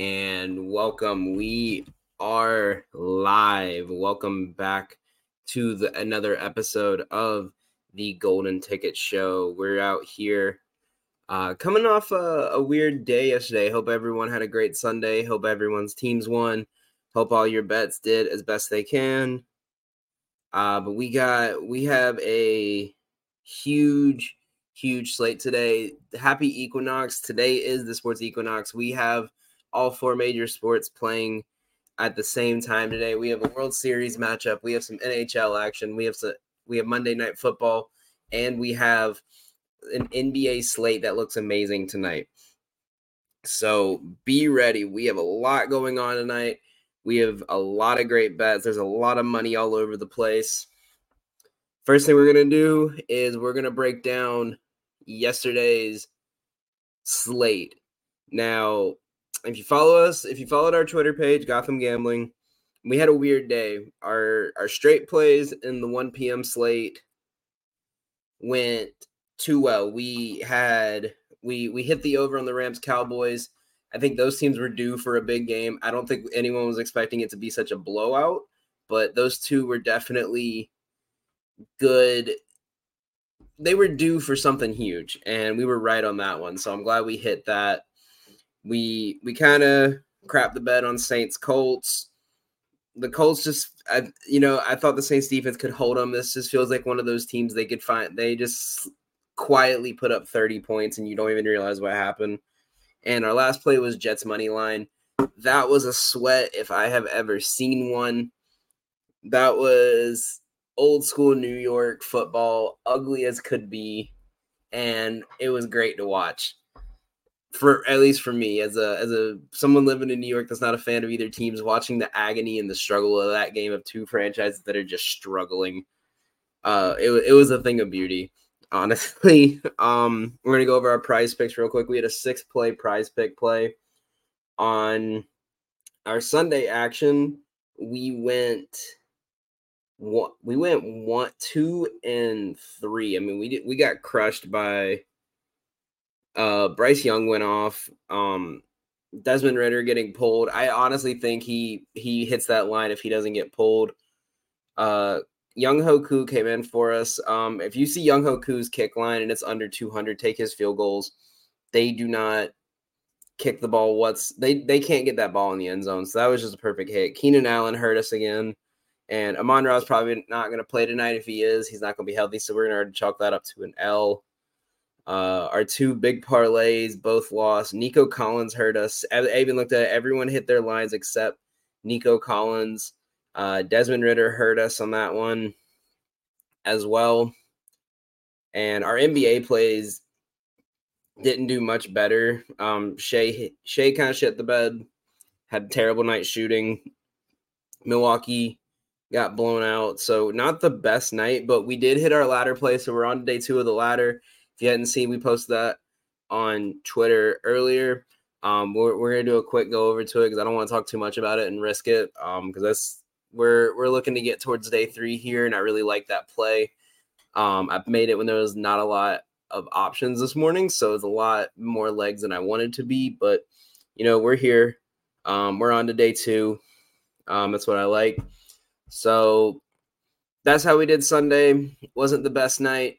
and welcome. We are live. Welcome back to the, another episode of the Golden Ticket Show. We're out here uh, coming off a, a weird day yesterday. Hope everyone had a great Sunday. Hope everyone's teams won. Hope all your bets did as best they can. Uh, but we got we have a huge huge slate today. Happy Equinox. Today is the sports equinox. We have all four major sports playing at the same time today. We have a World Series matchup. We have some NHL action. We have some, we have Monday Night Football, and we have an NBA slate that looks amazing tonight. So be ready. We have a lot going on tonight. We have a lot of great bets. There's a lot of money all over the place. First thing we're going to do is we're going to break down yesterday's slate. Now, if you follow us, if you followed our Twitter page, Gotham Gambling, we had a weird day. Our our straight plays in the 1 p.m. slate went too well. We had we we hit the over on the Rams Cowboys. I think those teams were due for a big game. I don't think anyone was expecting it to be such a blowout, but those two were definitely good. They were due for something huge, and we were right on that one. So I'm glad we hit that we we kind of crapped the bed on Saints Colts. The Colts just, I, you know, I thought the Saints defense could hold them. This just feels like one of those teams they could find. They just quietly put up 30 points and you don't even realize what happened. And our last play was Jets money line. That was a sweat if I have ever seen one. That was old school New York football, ugly as could be, and it was great to watch for at least for me as a as a someone living in New York that's not a fan of either teams, watching the agony and the struggle of that game of two franchises that are just struggling, uh, it it was a thing of beauty. Honestly, um, we're gonna go over our prize picks real quick. We had a six play prize pick play on our Sunday action. We went one, we went one, two, and three. I mean, we did we got crushed by uh, Bryce Young went off. Um, Desmond Ridder getting pulled. I honestly think he he hits that line if he doesn't get pulled. Uh, Younghoe Koo came in for us. Um, if you see Younghoe Koo's kick line and it's under 200, take his field goals. They do not kick the ball. What's they they can't get that ball in the end zone. So that was just a perfect hit. Keenan Allen hurt us again. And Amon Ra's probably not going to play tonight. If he is, he's not going to be healthy. So we're going to chalk that up to an L. Uh, our two big parlays both lost. Nico Collins hurt us. I even looked at it. Everyone hit their lines except Nico Collins. Uh, Desmond Ridder hurt us on that one as well. And our NBA plays didn't do much better. Um, Shai Shai kind of shit the bed. Had terrible night shooting. Milwaukee got blown out. So not the best night, but we did hit our ladder play. So we're on day two of the ladder. If you hadn't seen, we posted that on Twitter earlier. Um, we're, we're gonna do a quick go over to it because I don't want to talk too much about it and risk it. Um, because that's we're we're looking to get towards day three here, and I really like that play. Um, I've made it when there was not a lot of options this morning, so it's a lot more legs than I wanted to be. But you know, we're here. Um, we're on to day two. Um, that's what I like. So that's how we did Sunday. Wasn't the best night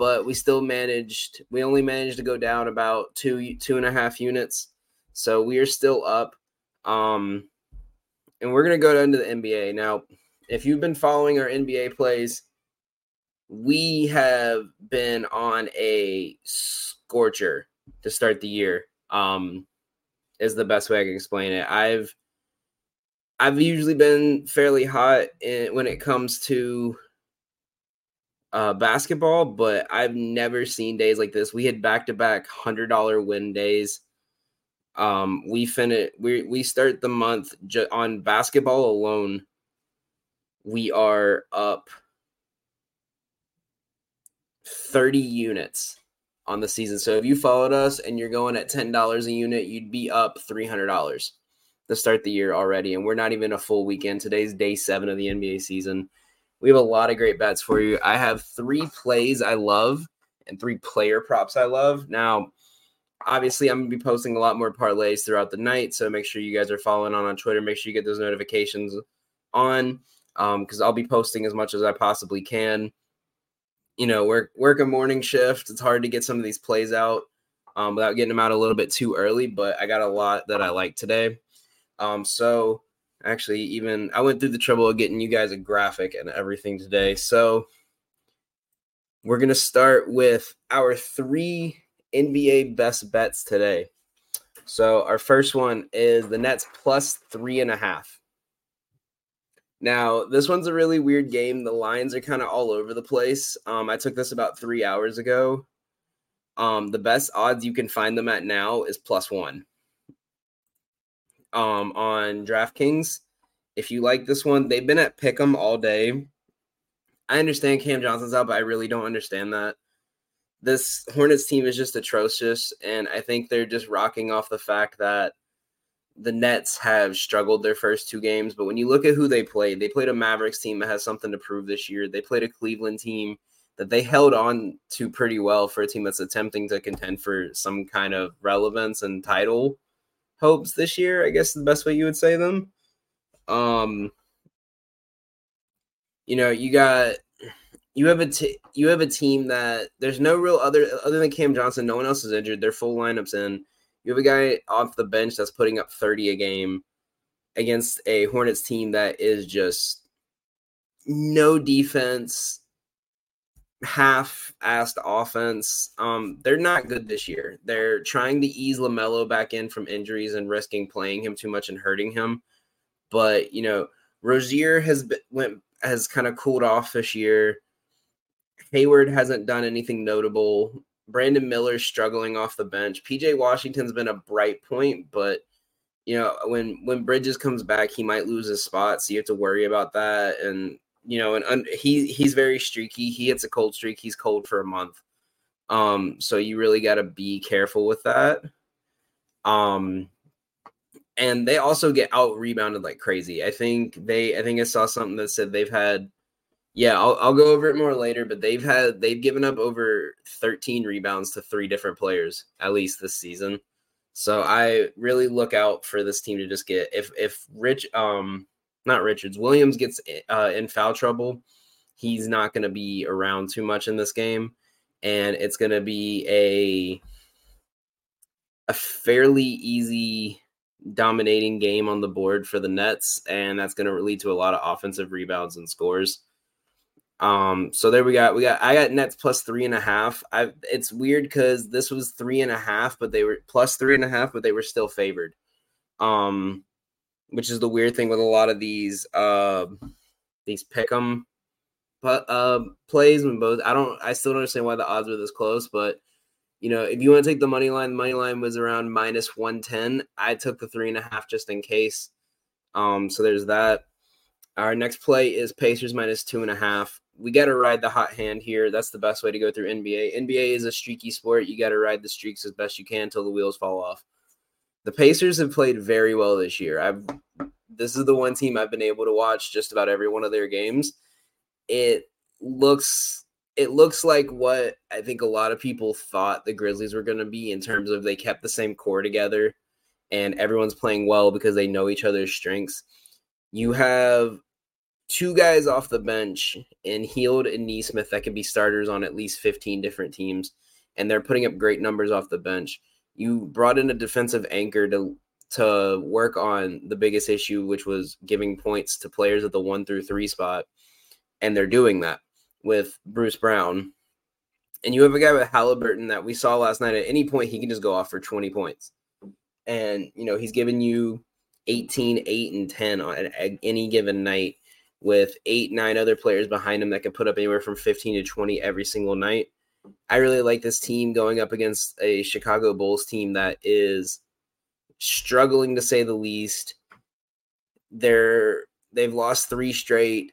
but we still managed. We only managed to go down about two two and a half units, so we are still up. Um, and we're gonna go down to the NBA now. If you've been following our NBA plays, we have been on a scorcher to start the year. Um, is the best way I can explain it. I've I've usually been fairly hot in, when it comes to uh, basketball, but I've never seen days like this. We had back to back hundred dollar win days. Um, we finish we we start the month ju- on basketball alone. We are up thirty units on the season. So if you followed us and you're going at ten dollars a unit, you'd be up three hundred dollars to start the year already. And we're not even a full weekend. Today's day seven of the NBA season. We have a lot of great bets for you. I have three plays I love and three player props I love. Now, obviously, I'm gonna be posting a lot more parlays throughout the night. So make sure you guys are following on on Twitter. Make sure you get those notifications on because um, I'll be posting as much as I possibly can. You know, work work a morning shift. It's hard to get some of these plays out um, without getting them out a little bit too early. But I got a lot that I like today. Um, so actually, even I went through the trouble of getting you guys a graphic and everything today. So we're gonna start with our three NBA best bets today. So our first one is the Nets plus three and a half. Now, this one's a really weird game. The lines are kind of all over the place. Um, I took this about three hours ago. Um, the best odds you can find them at now is plus one. Um, on DraftKings, if you like this one, they've been at Pick'em all day. I understand Cam Johnson's out, but I really don't understand that. This Hornets team is just atrocious, and I think they're just rocking off the fact that the Nets have struggled their first two games, but when you look at who they played, they played a Mavericks team that has something to prove this year. They played a Cleveland team that they held on to pretty well for a team that's attempting to contend for some kind of relevance and title hopes this year, I guess the best way you would say them. Um you know, you got you have a t- you have a team that there's no real other other than Cam Johnson, no one else is injured. Their full lineups in you have a guy off the bench that's putting up 30 a game against a Hornets team that is just no defense, half-assed offense. Um, they're not good this year. They're trying to ease LaMelo back in from injuries and risking playing him too much and hurting him. But you know, Rozier has been, went has kind of cooled off this year. Hayward hasn't done anything notable. Brandon Miller's struggling off the bench. PJ Washington's been a bright point, but you know when when Bridges comes back, he might lose his spot, so you have to worry about that. And you know, and un- he he's very streaky. He hits a cold streak. He's cold for a month. Um, so you really got to be careful with that. Um, and they also get out rebounded like crazy. I think they, I think I saw something that said they've had yeah, I'll, I'll go over it more later, but they've had they've given up over 13 rebounds to three different players at least this season. So I really look out for this team to just get if if Rich um not Richards Williams gets uh, in foul trouble, he's not going to be around too much in this game, and it's going to be a a fairly easy dominating game on the board for the Nets, and that's going to lead to a lot of offensive rebounds and scores. Um, so there we got we got I got Nets plus three and a half. I it's weird because this was three and a half, but they were plus three and a half, but they were still favored. Um, which is the weird thing with a lot of these uh these pick'em but uh plays when both I don't I still don't understand why the odds were this close, but you know, if you want to take the money line, the money line was around minus 110. I took the three and a half just in case. Um, so there's that. Our next play is Pacers minus two and a half we got to ride the hot hand here. That's the best way to go through NBA. NBA is a streaky sport. You got to ride the streaks as best you can until the wheels fall off. The Pacers have played very well this year. I've this is the one team I've been able to watch just about every one of their games. It looks it looks like what I think a lot of people thought the Grizzlies were going to be in terms of they kept the same core together and everyone's playing well because they know each other's strengths. You have two guys off the bench in Hield and Nesmith that can be starters on at least 15 different teams, and they're putting up great numbers off the bench. You brought in a defensive anchor to to work on the biggest issue, which was giving points to players at the one through three spot, and they're doing that with Bruce Brown. And you have a guy with Halliburton that we saw last night. At any point, he can just go off for 20 points. And, you know, he's giving you 18, 8, and 10 on any given night with eight, nine other players behind him that can put up anywhere from 15 to 20 every single night. I really like this team going up against a Chicago Bulls team that is struggling to say the least. They're they've lost three straight.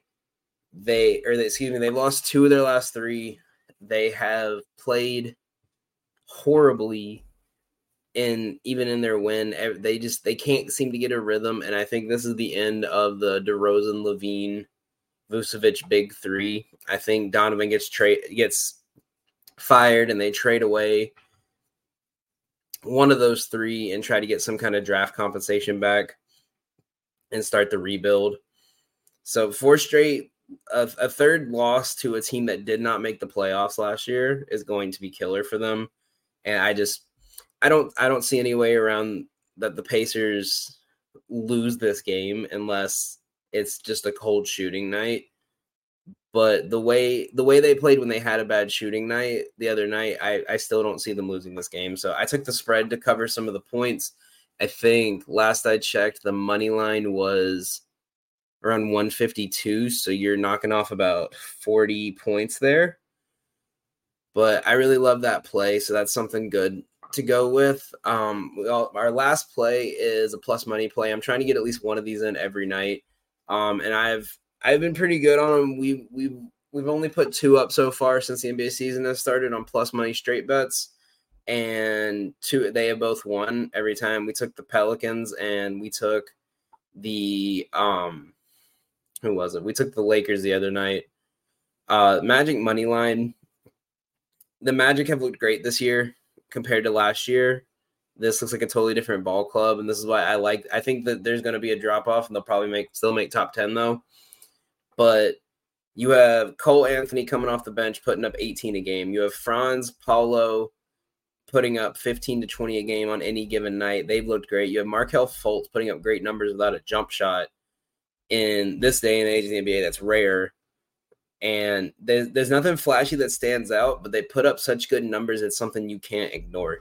They or they, excuse me, they've lost two of their last three. They have played horribly in even in their win, they just they can't seem to get a rhythm. And I think this is the end of the DeRozan, LaVine Vucevic big three. I think Donovan gets trade gets fired and they trade away one of those three and try to get some kind of draft compensation back and start the rebuild. So four straight, a, a, third loss to a team that did not make the playoffs last year is going to be killer for them. And I just, I don't, I don't see any way around that the Pacers lose this game unless it's just a cold shooting night. But the way the way they played when they had a bad shooting night the other night, I, I still don't see them losing this game. So I took the spread to cover some of the points. I think last I checked, the money line was around 152. So you're knocking off about 40 points there. But I really love that play. So that's something good to go with. Um, all, our last play is a plus money play. I'm trying to get at least one of these in every night. Um, and I've I've been pretty good on them. We we we've only put two up so far since the NBA season has started on plus money straight bets, and two they have both won every time. We took the Pelicans and we took the um who was it? We took the Lakers the other night. Uh Magic money line. The Magic have looked great this year compared to last year. This looks like a totally different ball club, and this is why I like. I think that there's going to be a drop off, and they'll probably make still make top ten though. But you have Cole Anthony coming off the bench, putting up 18 a game. You have Franz Paolo putting up 15 to 20 a game on any given night. They've looked great. You have Markelle Fultz putting up great numbers without a jump shot in this day and age in the NBA. That's rare. And there's there's nothing flashy that stands out, but they put up such good numbers. It's something you can't ignore.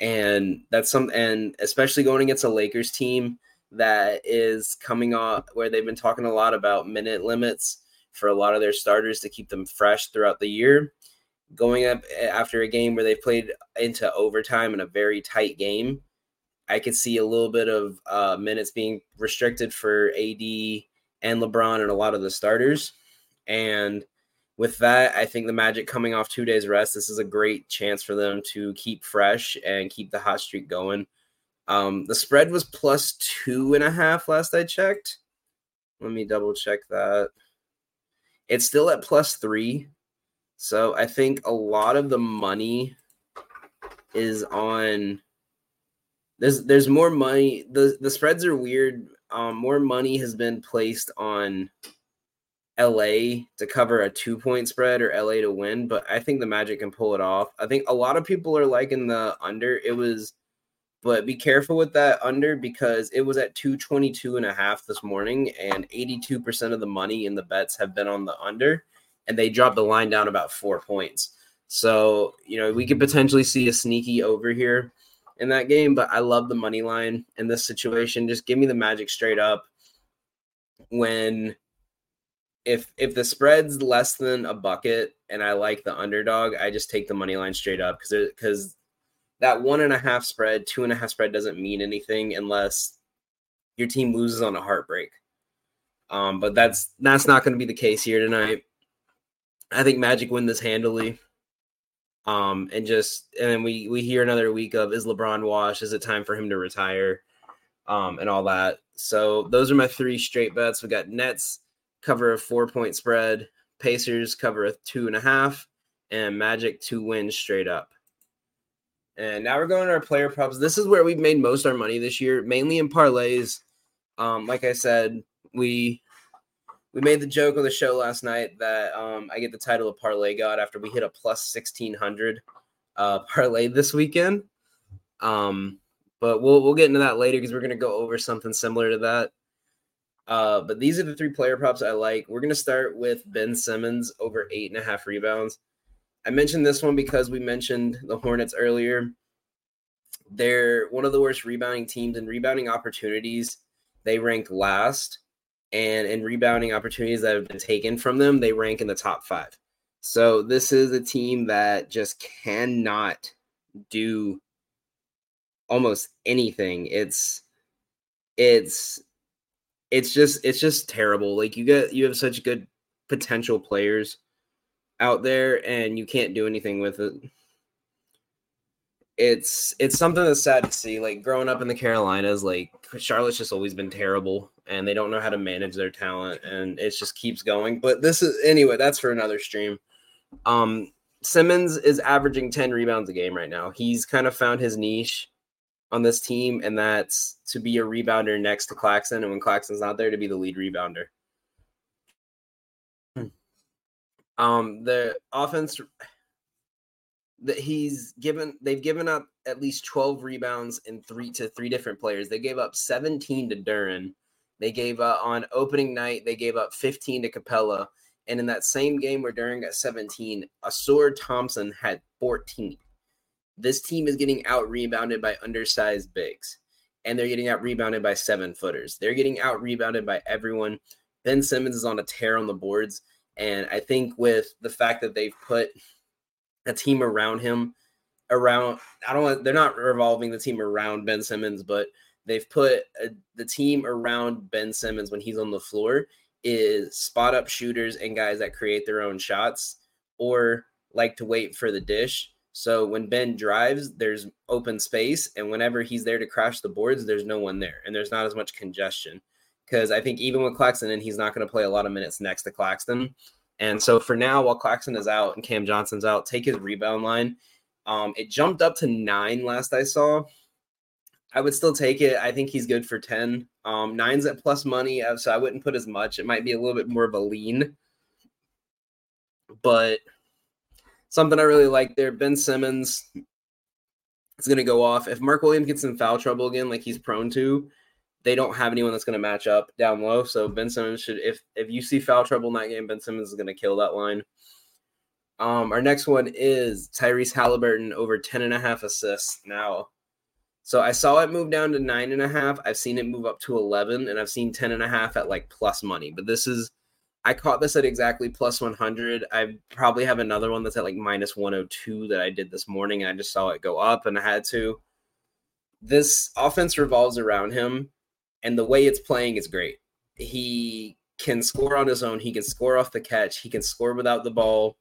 And that's some and especially going against a Lakers team that is coming off where they've been talking a lot about minute limits for a lot of their starters to keep them fresh throughout the year. Going up after a game where they've played into overtime in a very tight game, I could see a little bit of uh, minutes being restricted for AD and LeBron and a lot of the starters. And with that, I think the Magic coming off two days rest, this is a great chance for them to keep fresh and keep the hot streak going. Um, the spread was plus two and a half last I checked. Let me double check that. It's still at plus three. So I think a lot of the money is on there's there's more money. The the spreads are weird. Um, more money has been placed on LA to cover a two point spread or LA to win, but I think the Magic can pull it off. I think a lot of people are liking the under. It was but be careful with that under because it was at 222 and a half this morning and 82% of the money in the bets have been on the under and they dropped the line down about four points. So you know we could potentially see a sneaky over here in that game but i love the money line in this situation. Just give me the magic straight up when if if the spread's less than a bucket and i like the underdog i just take the money line straight up because because that one and a half spread, two and a half spread doesn't mean anything unless your team loses on a heartbreak. Um, but that's that's not going to be the case here tonight. I think Magic win this handily. Um, and just and then we we hear another week of is LeBron washed? Is it time for him to retire? Um, and all that. So those are my three straight bets. We got Nets cover a four point spread, Pacers cover a two and a half, and Magic to win straight up. And now we're going to our player props. This is where we've made most our money this year, mainly in parlays. Um, like I said, we we made the joke on the show last night that um, I get the title of parlay god after we hit a plus sixteen hundred uh, parlay this weekend. Um, but we'll we'll get into that later because we're gonna go over something similar to that. Uh, but these are the three player props I like. We're gonna start with Ben Simmons over eight and a half rebounds. I mentioned this one because we mentioned the Hornets earlier. They're one of the worst rebounding teams in rebounding opportunities. They rank last, and in rebounding opportunities that have been taken from them, they rank in the top five. So this is a team that just cannot do almost anything. It's it's it's just it's just terrible. Like you get you have such good potential players out there and you can't do anything with it. It's it's something that's sad to see. Like growing up in the Carolinas, like Charlotte's just always been terrible and they don't know how to manage their talent and it just keeps going. But this is anyway, that's for another stream. Um Simmons is averaging 10 rebounds a game right now. He's kind of found his niche on this team, and that's to be a rebounder next to Claxton, and when Claxton's not there, to be the lead rebounder. Um, the offense that he's given, they've given up at least 12 rebounds in three to three different players. They gave up 17 to Duren. They gave up on opening night, they gave up 15 to Capela. And in that same game where Duren got 17, Ausar Thompson had 14. This team is getting out rebounded by undersized bigs, and they're getting out rebounded by seven footers. They're getting out rebounded by everyone. Ben Simmons is on a tear on the boards. And I think with the fact that they've put a team around him, around, I don't want, they're not revolving the team around Ben Simmons, but they've put a, the team around Ben Simmons when he's on the floor is spot up shooters and guys that create their own shots or like to wait for the dish. So when Ben drives, there's open space, and whenever he's there to crash the boards, there's no one there, and there's not as much congestion because I think even with Claxton in, he's not going to play a lot of minutes next to Claxton. And so for now, while Claxton is out and Cam Johnson's out, take his rebound line. Um, it jumped up to nine last I saw. I would still take it. I think he's good for 10. Um, nine's at plus money, uh, so I wouldn't put as much. It might be a little bit more of a lean. But something I really like there, Ben Simmons is going to go off. If Mark Williams gets in foul trouble again, like he's prone to, they don't have anyone that's going to match up down low. So Ben Simmons should, if if you see foul trouble in that game, Ben Simmons is going to kill that line. Um, our next one is Tyrese Halliburton over 10 and a half assists now. So I saw it move down to nine and a half. I've seen it move up to 11 and I've seen 10 and a half at like plus money, but this is, I caught this at exactly plus 100. I probably have another one that's at like minus 102 that I did this morning. And I just saw it go up and I had to. This offense revolves around him and the way it's playing is great. He can score on his own. He can score off the catch. He can score without the ball.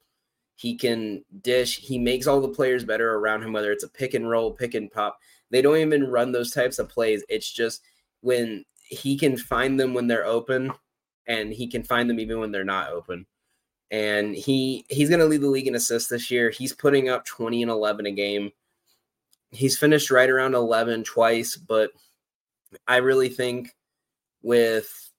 He can dish. He makes all the players better around him, whether it's a pick and roll, pick and pop. They don't even run those types of plays. It's just when he can find them when they're open and he can find them even when they're not open. And he he's going to lead the league in assists this year. He's putting up 20 and 11 a game. He's finished right around 11 twice, but – I really think with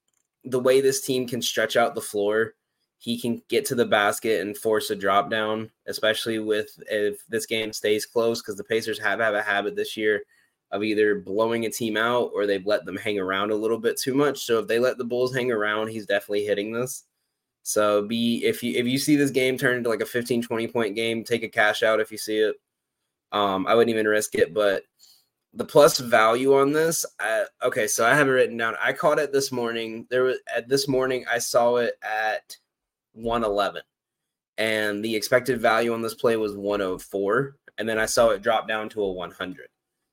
the way this team can stretch out the floor, he can get to the basket and force a drop down, especially with if this game stays close, because the Pacers have have a habit this year of either blowing a team out or they've let them hang around a little bit too much. So if they let the Bulls hang around, he's definitely hitting this. So be if you if you see this game turn into like a 15 20 point game, take a cash out if you see it. Um, I wouldn't even risk it, but the plus value on this I, okay so i have it written down. I caught it this morning. There was at this morning i saw it at 111 and the expected value on this play was 104 and then i saw it drop down to a 100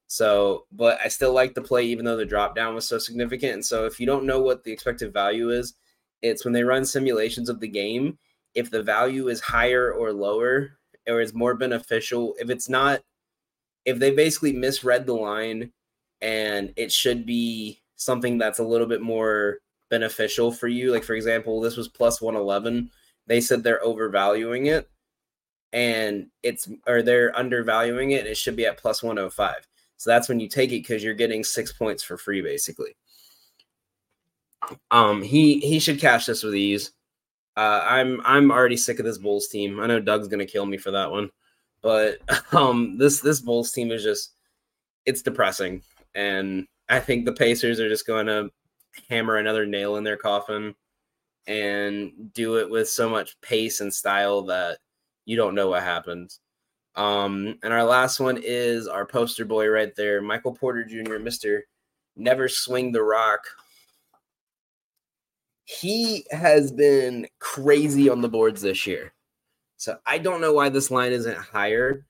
so but i still like the play even though the drop down was so significant. And so if you don't know what the expected value is it's when they run simulations of the game if the value is higher or lower or is more beneficial if it's not if they basically misread the line and it should be something that's a little bit more beneficial for you, like for example, this was plus 111, they said they're overvaluing it and it's or they're undervaluing it, it should be at plus 105. So that's when you take it because you're getting six points for free, basically. Um, he he should cash this with ease. Uh, I'm I'm already sick of this Bulls team. I know Doug's gonna kill me for that one. But um, this this Bulls team is just it's depressing, and I think the Pacers are just going to hammer another nail in their coffin and do it with so much pace and style that you don't know what happens. Um, and our last one is our poster boy right there, Michael Porter Jr., Mr. Never Swing the Rock. He has been crazy on the boards this year. So I don't know why this line isn't higher.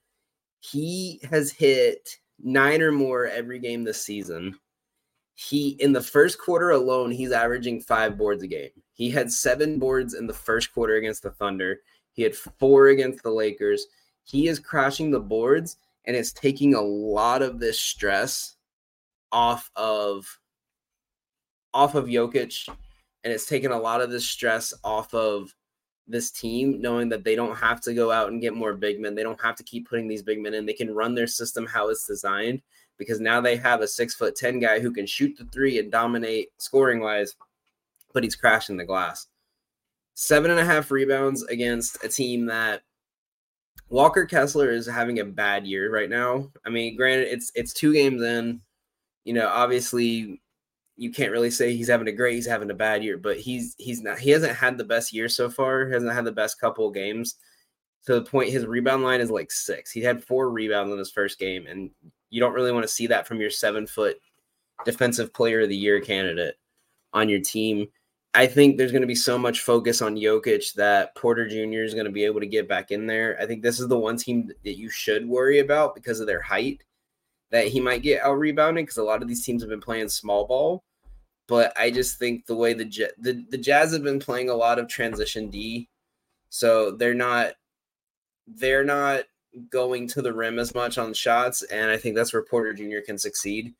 He has hit nine or more every game this season. He in the first quarter alone, he's averaging five boards a game. He had seven boards in the first quarter against the Thunder. He had four against the Lakers. He is crashing the boards and it's taking a lot of this stress off of off of Jokic and it's taken a lot of this stress off of this team, knowing that they don't have to go out and get more big men. They don't have to keep putting these big men in. They can run their system how it's designed because now they have a six foot 10 guy who can shoot the three and dominate scoring wise, but he's crashing the glass. Seven and a half rebounds against a team that Walker Kessler is having a bad year right now. I mean, granted, it's it's two games in. You know, obviously you can't really say he's having a great, he's having a bad year, but he's he's not he hasn't had the best year so far, He hasn't had the best couple games. To the point his rebound line is like six. He had four rebounds in his first game, and you don't really want to see that from your seven foot defensive player of the year candidate on your team. I think there's going to be so much focus on Jokic that Porter Jr. is going to be able to get back in there. I think this is the one team that you should worry about because of their height that he might get out rebounded because a lot of these teams have been playing small ball. But I just think the way the, the the Jazz have been playing a lot of transition D, so they're not they're not going to the rim as much on shots, and I think that's where Porter Jr. can succeed.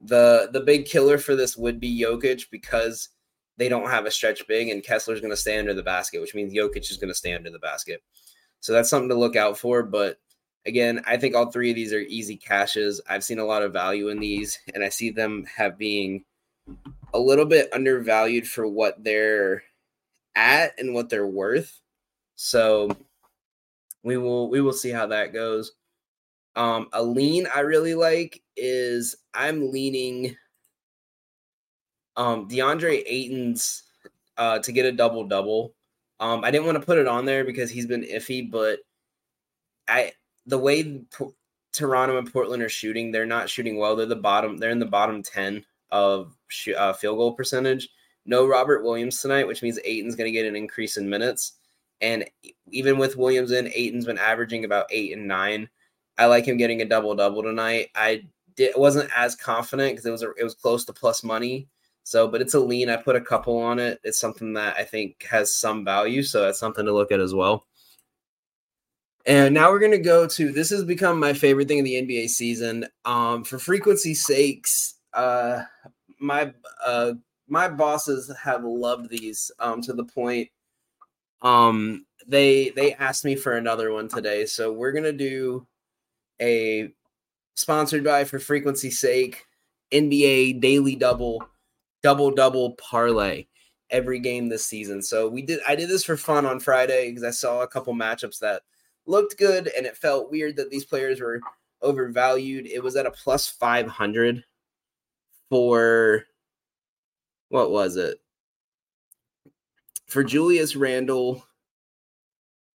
the The big killer for this would be Jokic because they don't have a stretch big, and Kessler's going to stay under the basket, which means Jokic is going to stay under the basket. So that's something to look out for. But again, I think all three of these are easy cashes. I've seen a lot of value in these, and I see them have being a little bit undervalued for what they're at and what they're worth. So we will we will see how that goes. Um, a lean I really like is I'm leaning um DeAndre Ayton's uh to get a double double. Um, I didn't want to put it on there because he's been iffy, but I the way P- Toronto and Portland are shooting, they're not shooting well. They're the bottom. They're in the bottom ten of sh- uh, field goal percentage. No Robert Williams tonight, which means Ayton's going to get an increase in minutes. And even with Williams in, Ayton's been averaging about eight and nine. I like him getting a double double tonight. I did, wasn't as confident because it was a, it was close to plus money. So, but it's a lean. I put a couple on it. It's something that I think has some value. So that's something to look at as well. And now we're going to go to this has become my favorite thing in the NBA season. Um, for Fantasy sakes, uh, my uh, my bosses have loved these um, to the point um, they they asked me for another one today. So we're going to do a sponsored by for Fantasy sake NBA daily double double double parlay every game this season. So we did I did this for fun on Friday because I saw a couple matchups that looked good, and it felt weird that these players were overvalued. It was at a plus 500 for what was it? For Julius Randle,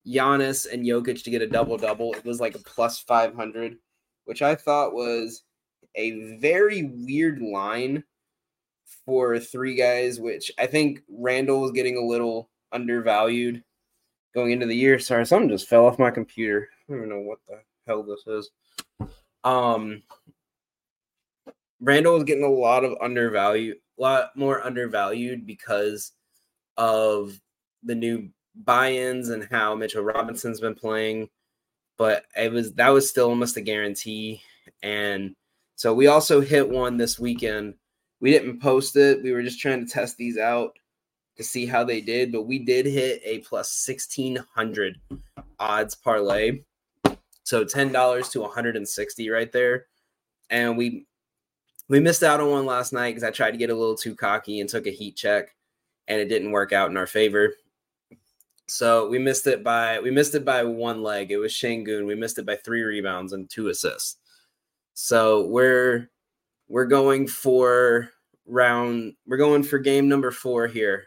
Giannis, and Jokic to get a double double, it was like a plus 500, which I thought was a very weird line for three guys, which I think Randle was getting a little undervalued going into the year. Sorry, something just fell off my computer. I don't even know what the hell this is. Um, Randle was getting a lot of undervalued, a lot more undervalued because of the new buy-ins and how Mitchell Robinson's been playing. But it was that was still almost a guarantee. And so we also hit one this weekend. We didn't post it. We were just trying to test these out to see how they did, but we did hit a plus 1600 odds parlay. So $10 to 160 right there. And we we missed out on one last night because I tried to get a little too cocky and took a heat check and it didn't work out in our favor. So we missed it by we missed it by one leg. It was Sengun. We missed it by three rebounds and two assists. So we're we're going for round we're going for game number four here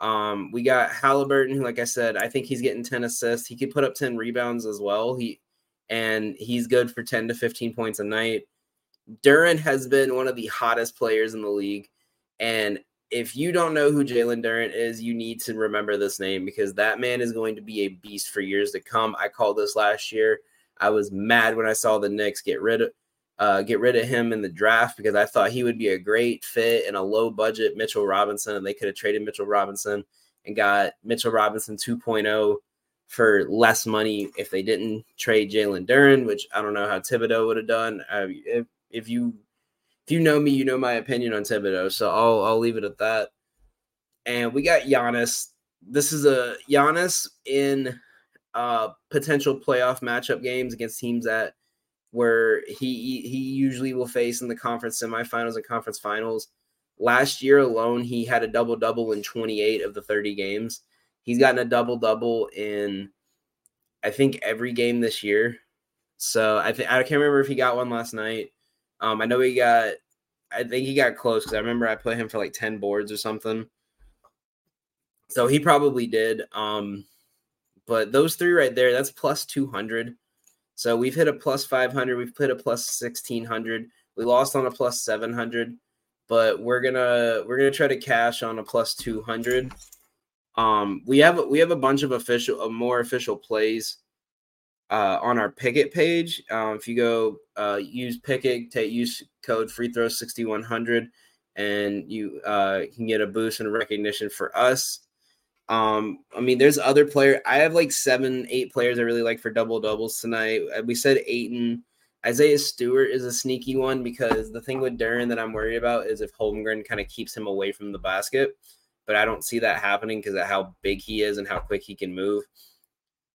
um, we got Halliburton, who, like I said, I think he's getting 10 assists. He could put up 10 rebounds as well. He and he's good for 10 to 15 points a night. Duren has been one of the hottest players in the league. And if you don't know who Jalen Duren is, you need to remember this name because that man is going to be a beast for years to come. I called this last year. I was mad when I saw the Knicks get rid of uh, get rid of him in the draft because I thought he would be a great fit in a low budget Mitchell Robinson, and they could have traded Mitchell Robinson and got Mitchell Robinson 2.0 for less money if they didn't trade Jalen Duren, which I don't know how Thibodeau would have done. Uh, if, if you if you know me, you know my opinion on Thibodeau, so I'll I'll leave it at that. And we got Giannis this is a Giannis in uh, potential playoff matchup games against teams that where he he usually will face in the conference semifinals and conference finals. Last year alone, he had a double double in 28 of the 30 games. He's gotten a double double in, I think, every game this year. So I think I can't remember if he got one last night. Um, I know he got, I think he got close because I remember I put him for like 10 boards or something. So he probably did. Um, but those three right there, that's plus 200. So we've hit a plus 500, we've hit a plus 1600. We lost on a plus 700, but we're to we're to try to cash on a plus 200. Um we have we have a bunch of official uh, more official plays uh, on our Pikkit page. Um, if you go uh, use Pikkit, take use code free throw 6100 and you uh, can get a boost and recognition for us. Um, I mean, there's other player. I have like seven, eight players I really like for double doubles tonight. Uh, we said Ayton. Isaiah Stewart is a sneaky one because the thing with Duren that I'm worried about is if Holmgren kind of keeps him away from the basket. But I don't see that happening because of how big he is and how quick he can move.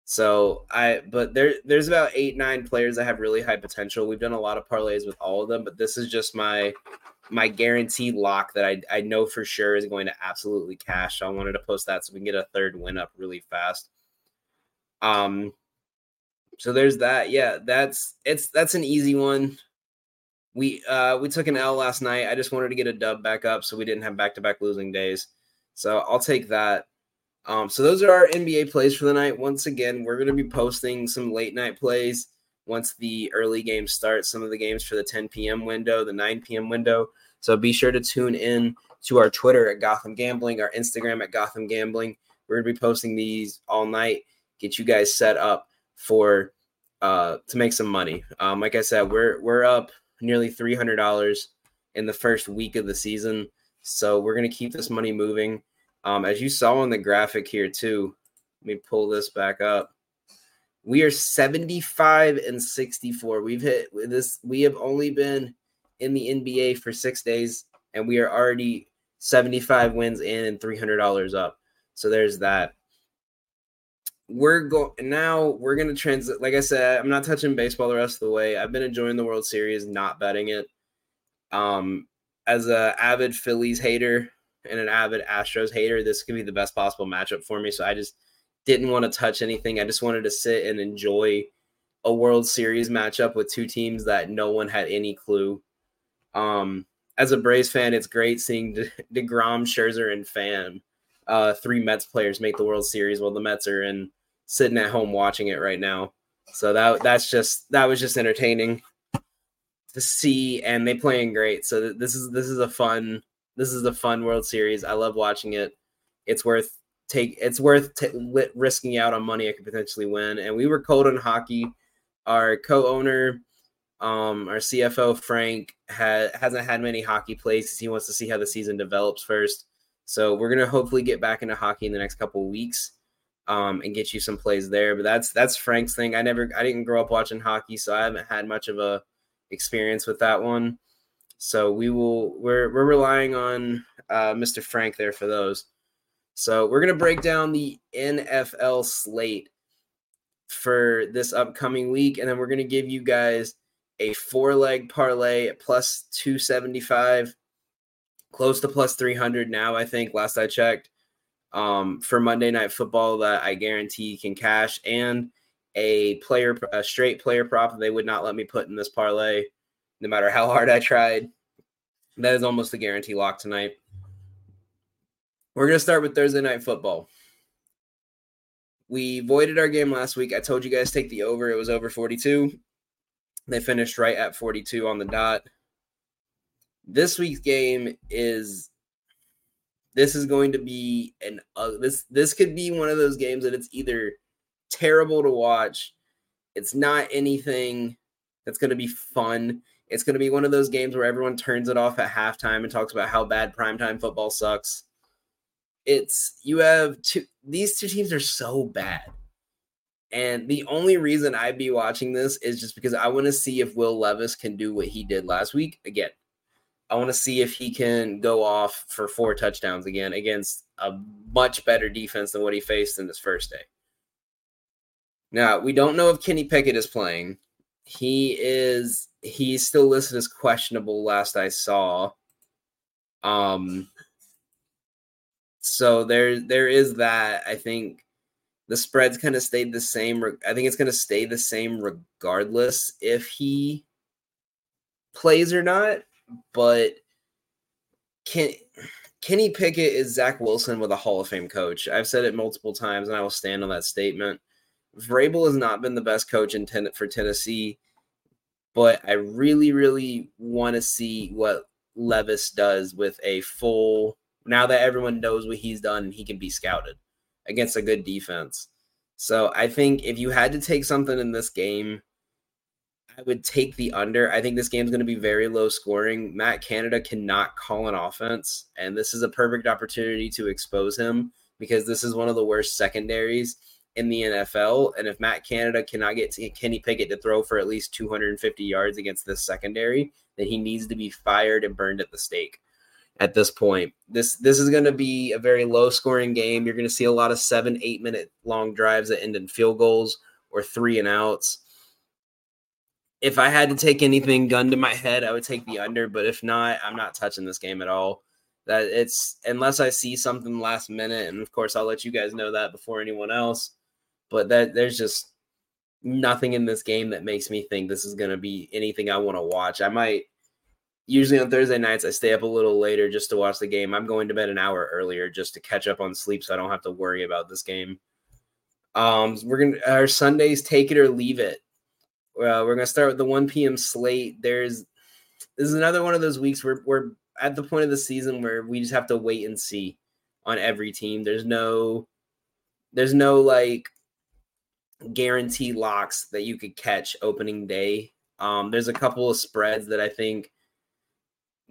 So I, but there, there's about eight, nine players that have really high potential. We've done a lot of parlays with all of them, but this is just my my guaranteed lock that I, I know for sure is going to absolutely cash. So I wanted to post that so we can get a third win up really fast. Um, so there's that. Yeah, that's it's that's an easy one. We uh we took an L last night. I just wanted to get a dub back up so we didn't have back to back losing days. So I'll take that. Um, so those are our NBA plays for the night. Once again, we're going to be posting some late night plays once the early games start. Some of the games for the 10 p.m. window, the 9 p.m. window. So be sure to tune in to our Twitter at Gotham Gambling, our Instagram at Gotham Gambling. We're going to be posting these all night. Get you guys set up for uh, to make some money. Um, like I said, we're we're up nearly three hundred dollars in the first week of the season. So we're to keep this money moving. Um, as you saw on the graphic here too, let me pull this back up. We are 75 and 64. We've hit this. We have only been in the NBA for six days, and we are already 75 wins in and $300 up. So there's that. We're going now. We're gonna transit. Like I said, I'm not touching baseball the rest of the way. I've been enjoying the World Series, not betting it. Um, as a avid Phillies hater, and an avid Astros hater, this could be the best possible matchup for me. So I just didn't want to touch anything. I just wanted to sit and enjoy a World Series matchup with two teams that no one had any clue. Um, as a Braves fan, it's great seeing De- deGrom, Scherzer, and Pham, uh, three Mets players make the World Series while the Mets are in sitting at home watching it right now. So that that's just that was just entertaining to see, and they playing great. So this is this is a fun this is a fun World Series. I love watching it. It's worth take. It's worth t- risking out on money I could potentially win. And we were cold on hockey. Our co-owner, um, our CFO Frank, ha- hasn't had many hockey plays he wants to see how the season develops first. So we're gonna hopefully get back into hockey in the next couple weeks, um, and get you some plays there. But that's that's Frank's thing. I never, I didn't grow up watching hockey, so I haven't had much of a experience with that one. So we will we're we're relying on uh, Mr. Frank there for those. So we're gonna break down the NFL slate for this upcoming week, and then we're gonna give you guys a four leg parlay at plus 275, close to plus 300 now, I think, last I checked, um, for Monday Night Football that I guarantee can cash, and a player, a straight player prop they would not let me put in this parlay no matter how hard I tried. That is almost a guarantee lock tonight. We're going to start with Thursday night football. We voided our game last week. I told you guys take the over. It was over 42. They finished right at 42 on the dot. This week's game is this is going to be an uh, this this could be one of those games that it's either terrible to watch, it's not anything that's going to be fun, it's going to be one of those games where everyone turns it off at halftime and talks about how bad primetime football sucks. It's you have two these two teams are so bad. And the only reason I'd be watching this is just because I want to see if Will Levis can do what he did last week again. I want to see if he can go off for four touchdowns again against a much better defense than what he faced in his first day. Now, we don't know if Kenny Pickett is playing. He is he's still listed as questionable last I saw. Um so there there is that. I think the spreads kind of stayed the same. I think it's going to stay the same regardless if he plays or not. But can Kenny Pickett is Zach Wilson with a Hall of Fame coach. I've said it multiple times, and I will stand on that statement. Vrabel has not been the best coach in ten- for Tennessee, but I really, really want to see what Levis does with a full. Now that everyone knows what he's done, he can be scouted against a good defense. So I think if you had to take something in this game, I would take the under. I think this game's going to be very low scoring. Matt Canada cannot call an offense, and this is a perfect opportunity to expose him because this is one of the worst secondaries in the NFL. And if Matt Canada cannot get Kenny Pickett to throw for at least 250 yards against this secondary, then he needs to be fired and burned at the stake. At this point, this this is going to be a very low scoring game. You're going to see a lot of seven, eight minute long drives that end in field goals or three and outs if I had to take anything gun to my head, I would take the under. But if not, I'm not touching this game at all. That it's unless I see something last minute, and of course I'll let you guys know that before anyone else. But that there's just nothing in this game that makes me think this is going to be anything I want to watch. I might usually on Thursday nights I stay up a little later just to watch the game. I'm going to bed an hour earlier just to catch up on sleep so I don't have to worry about this game. Um, we're gonna our Sundays take it or leave it. Uh, we're gonna start with the 1 p.m. slate. There's this is another one of those weeks where we're at the point of the season where we just have to wait and see on every team. There's no there's no like guarantee locks that you could catch opening day. Um, there's a couple of spreads that I think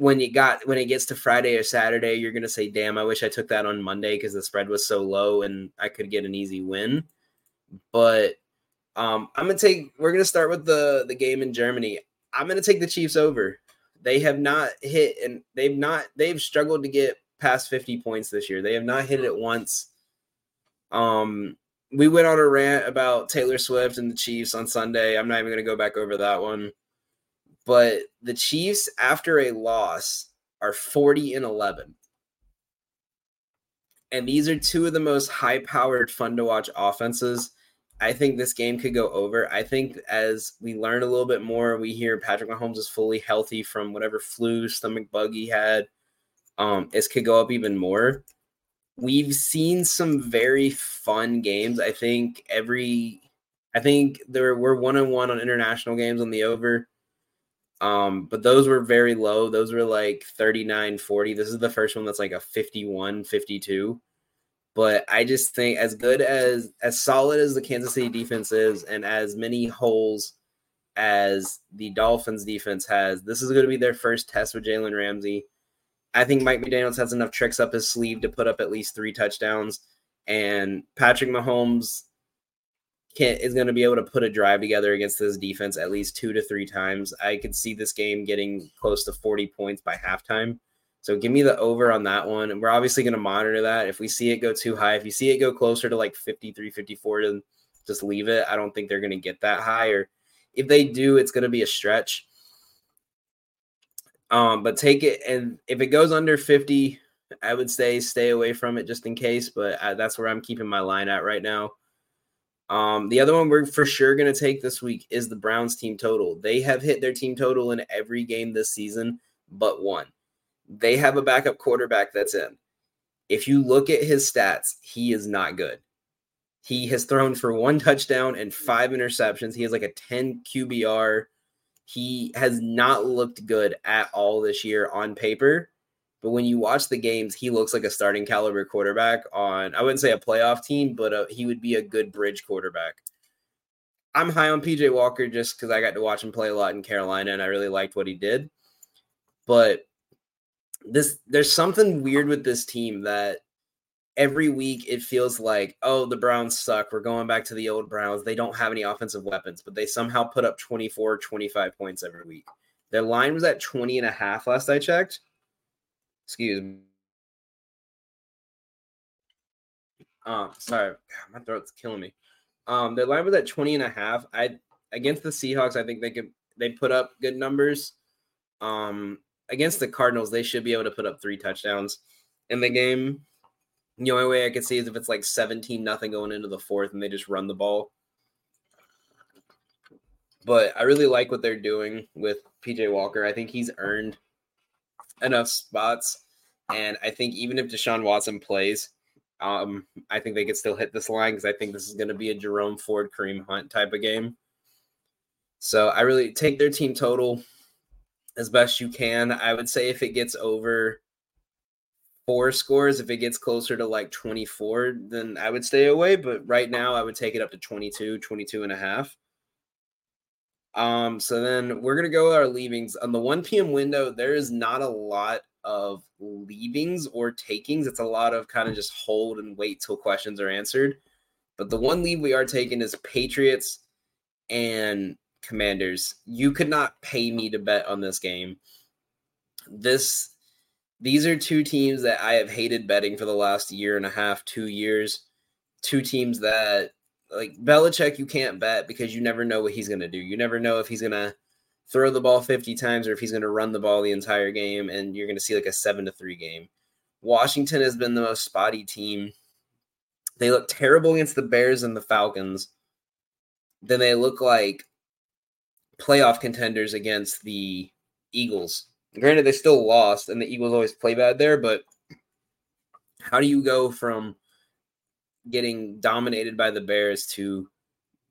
when you got when it gets to Friday or Saturday, you're gonna say, "Damn, I wish I took that on Monday because the spread was so low and I could get an easy win." But um, I'm gonna take. We're gonna start with the the game in Germany. I'm gonna take the Chiefs over. They have not hit, and they've not. They've struggled to get past 50 points this year. They have not hit it once. Um, we went on a rant about Taylor Swift and the Chiefs on Sunday. I'm not even gonna go back over that one. But the Chiefs, after a loss, are 40 and 11. And these are two of the most high powered, fun to watch offenses I think this game could go over. I think as we learn a little bit more, we hear Patrick Mahomes is fully healthy from whatever flu, stomach bug he had. Um, this could go up even more. We've seen some very fun games. I think every, I think there we're one on one on international games on the over. Um, but those were very low. Those were like 39 40. This is the first one that's like a 51 52. But I just think as good as as solid as the Kansas City defense is, and as many holes as the Dolphins defense has, this is going to be their first test with Jalen Ramsey. I think Mike McDaniels has enough tricks up his sleeve to put up at least three touchdowns, and Patrick Mahomes can is going to be able to put a drive together against this defense at least two to three times. I could see this game getting close to 40 points by halftime. So give me the over on that one. And we're obviously going to monitor that. If we see it go too high, if you see it go closer to like 53, 54, then just leave it. I don't think they're going to get that high. Or if they do, it's going to be a stretch. Um, but take it. And if it goes under 50, I would say stay away from it just in case. But I, that's where I'm keeping my line at right now. Um, the other one we're for sure going to take this week is the Browns team total. They have hit their team total in every game this season but one they have a backup quarterback that's in. If you look at his stats, he is not good. He has thrown for one touchdown and five interceptions. He has like a 10 QBR. He has not looked good at all this year on paper. But when you watch the games, he looks like a starting caliber quarterback on, I wouldn't say a playoff team, but uh, he would be a good bridge quarterback. I'm high on PJ Walker just because I got to watch him play a lot in Carolina and I really liked what he did. But this there's something weird with this team that every week it feels like oh the browns suck we're going back to the old browns they don't have any offensive weapons but they somehow put up 24 25 points every week their line was at 20 and a half last i checked excuse me Um, sorry, my throat's killing me. Um, their line was at 20 and a half. I against the Seahawks, I think they could they put up good numbers. Um, against the Cardinals, they should be able to put up three touchdowns in the game. The only way I could see is if it's like 17 nothing going into the fourth and they just run the ball. But I really like what they're doing with PJ Walker. I think he's earned enough spots. And I think even if Deshaun Watson plays, um, I think they could still hit this line because I think this is going to be a Jerome Ford, Kareem Hunt type of game. So I really take their team total as best you can. I would say if it gets over four scores, if it gets closer to like 24, then I would stay away. But right now, I would take it up to 22, 22 and a half. Um, so then we're gonna go our leavings on the 1 p.m. window. There is not a lot of leavings or takings. It's a lot of kind of just hold and wait till questions are answered. But the one leave we are taking is Patriots and Commanders. You could not pay me to bet on this game. This these are two teams that I have hated betting for the last year and a half, two years. Two teams that like Belichick, you can't bet because you never know what he's going to do. You never know if he's going to throw the ball 50 times or if he's going to run the ball the entire game and you're going to see like a 7 to 3 game. Washington has been the most spotty team. They look terrible against the Bears and the Falcons. Then they look like playoff contenders against the Eagles. Granted, they still lost, and the Eagles always play bad there, but how do you go from getting dominated by the Bears to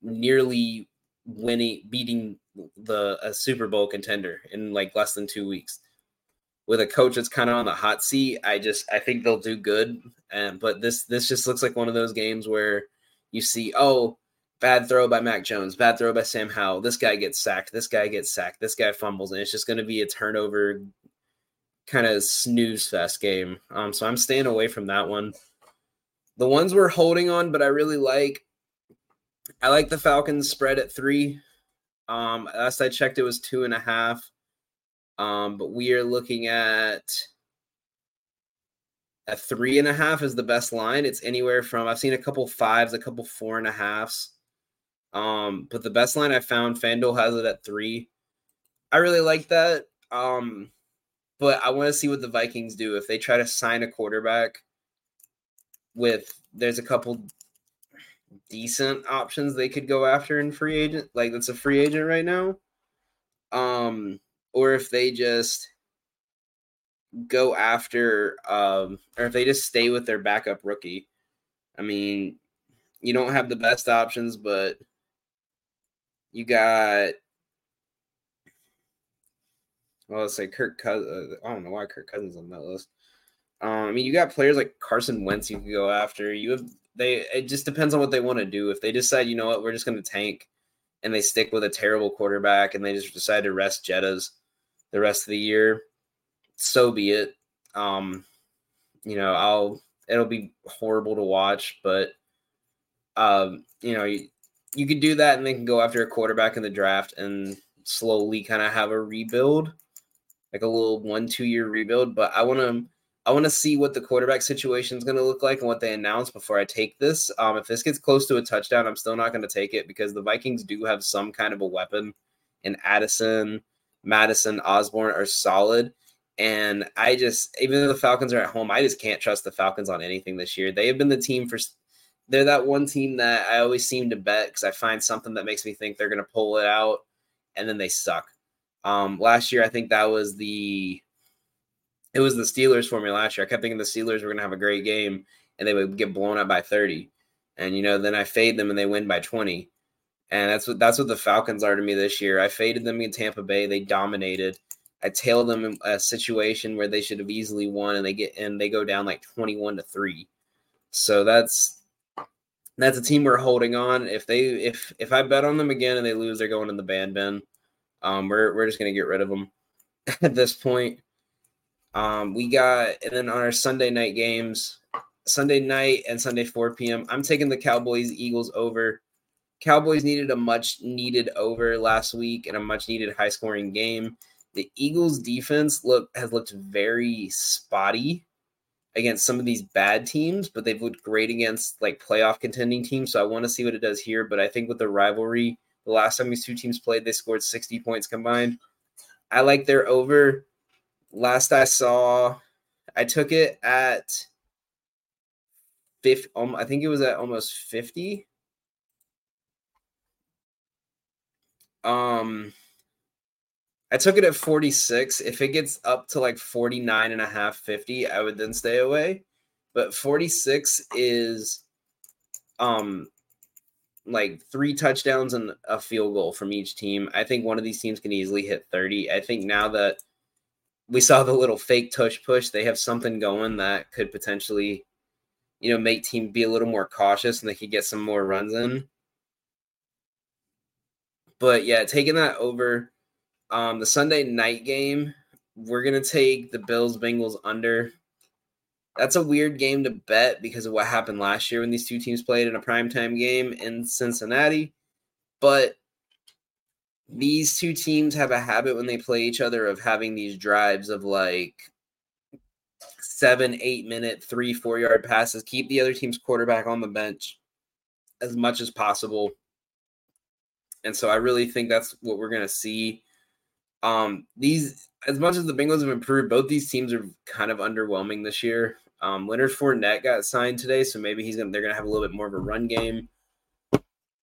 nearly winning, beating the a Super Bowl contender in like less than two weeks. With a coach that's kind of on the hot seat, I just I think they'll do good. And but this this just looks like one of those games where you see, oh, bad throw by Mac Jones, bad throw by Sam Howell. This guy gets sacked. This guy gets sacked. This guy fumbles, and it's just going to be a turnover kind of snooze fest game. Um, so I'm staying away from that one. The ones we're holding on, but I really like. I like the Falcons spread at three. Um, last I checked, it was two and a half. Um, but we are looking at a three and a half is the best line. It's anywhere from I've seen a couple fives, a couple four and a halves. Um, but the best line I found, FanDuel has it at three. I really like that. Um, but I want to see what the Vikings do if they try to sign a quarterback with there's a couple decent options they could go after in free agent like that's a free agent right now. Um or if they just go after um or if they just stay with their backup rookie. I mean you don't have the best options but you got well let's say kirk cousins i don't know why kirk cousins on that list. Um, I mean, you got players like Carson Wentz you can go after. You have they. It just depends on what they want to do. If they decide, you know what, we're just going to tank, and they stick with a terrible quarterback, and they just decide to rest Jettas the rest of the year, so be it. Um, you know, I'll. It'll be horrible to watch, but um, you know, you, you could do that, and they can go after a quarterback in the draft and slowly kind of have a rebuild, like a little one two year rebuild. But I want to I want to see what the quarterback situation is going to look like and what they announce before I take this. Um, if this gets close to a touchdown, I'm still not going to take it because the Vikings do have some kind of a weapon, and Addison, Madison, Osborn are solid. And I just, even though the Falcons are at home, I just can't trust the Falcons on anything this year. They have been the team for, they're that one team that I always seem to bet because I find something that makes me think they're going to pull it out, and then they suck. Um, last year, I think that was the it was the Steelers for me last year. I kept thinking the Steelers were going to have a great game and they would get blown up by 30. And you know, then I fade them and they win by 20. And that's what that's what the Falcons are to me this year. I faded them in Tampa Bay. They dominated. I tailed them in a situation where they should have easily won and they get and they go down like 21 to 3. So that's that's a team we're holding on. If they if if I bet on them again and they lose, they're going in the band bin. Um, we're we're just gonna get rid of them at this point. Um, we got, and then on our Sunday night games, Sunday night and Sunday 4 p.m., I'm taking the Cowboys Eagles over. Cowboys needed a much needed over last week and a much needed high scoring game. The Eagles defense look has looked very spotty. against some of these bad teams, but they've looked great against like playoff contending teams. So I want to see what it does here. But I think with the rivalry, the last time these two teams played, they scored 60 points combined. I like their over. Last I saw, I took it at 50, um, I think it was at almost 50. Um, I took it at 46. If it gets up to like 49 and a half, 50, I would then stay away. But 46 is um like three touchdowns and a field goal from each team. I think one of these teams can easily hit 30. I think now that we saw the little fake tush push, they have something going that could potentially, you know, make team be a little more cautious and they could get some more runs in. But yeah, taking that over um, the Sunday night game, we're gonna take the Bills Bengals under. That's a weird game to bet because of what happened last year when these two teams played in a primetime game in Cincinnati. But these two teams have a habit when they play each other of having these drives of like seven, eight minute, three, four yard passes, keep the other team's quarterback on the bench as much as possible. And so I really think that's what we're going to see um, these as much as the Bengals have improved, both these teams are kind of underwhelming this year. Um, Leonard Fournette got signed today, so maybe he's gonna they're gonna have a little bit more of a run game.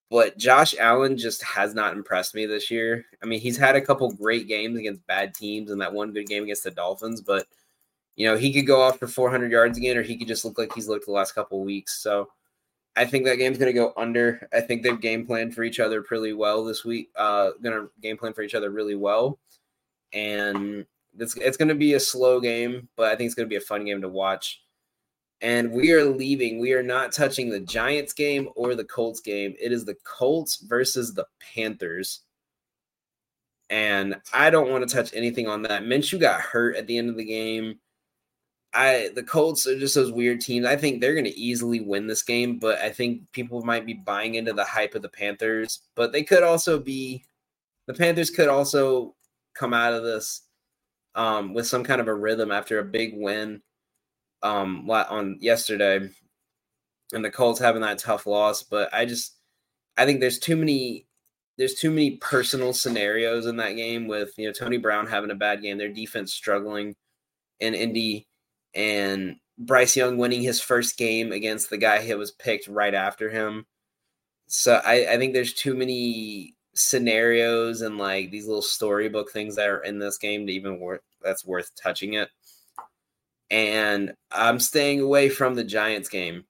But Josh Allen just has not impressed me this year. I mean, he's had a couple great games against bad teams and that one good game against the Dolphins, but you know, he could go off for 400 yards again, or he could just look like he's looked the last couple weeks. So I think that game's going to go under. I think they've game planned for each other pretty well this week. Uh, going to game plan for each other really well and it's it's going to be a slow game, but I think it's going to be a fun game to watch. And we are leaving. We are not touching the Giants game or the Colts game. It is the Colts versus the Panthers. And I don't want to touch anything on that. Minshew got hurt at the end of the game. I the Colts are just those weird teams. I think they're going to easily win this game, but I think people might be buying into the hype of the Panthers. But they could also be the Panthers could also come out of this um, with some kind of a rhythm after a big win um, on yesterday, and the Colts having that tough loss. But I just I think there's too many there's too many personal scenarios in that game with you know Tony Brown having a bad game, their defense struggling in Indy, and Bryce Young winning his first game against the guy who was picked right after him. So I, I think there's too many scenarios and like these little storybook things that are in this game to even worth that's worth touching it. And I'm staying away from the Giants game.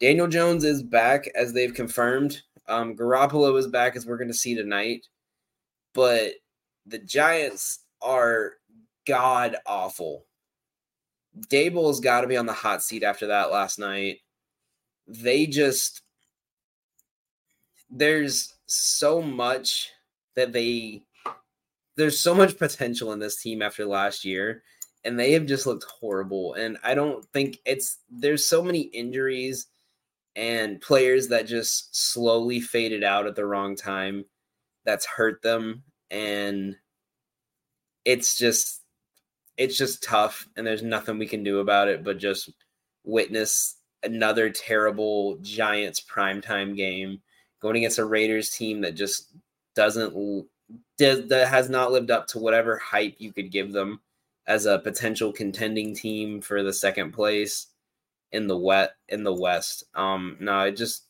Daniel Jones is back as they've confirmed. Um, Garoppolo is back as we're going to see tonight. But the Giants are god awful. Daboll's got to be on the hot seat after that last night. They just there's so much that they there's so much potential in this team after last year and they have just looked horrible and i don't think it's there's so many injuries and players that just slowly faded out at the wrong time that's hurt them and it's just it's just tough and there's nothing we can do about it but just witness another terrible giants primetime game going against a Raiders team that just doesn't that has not lived up to whatever hype you could give them as a potential contending team for the second place in the wet in the West. Um, no, it just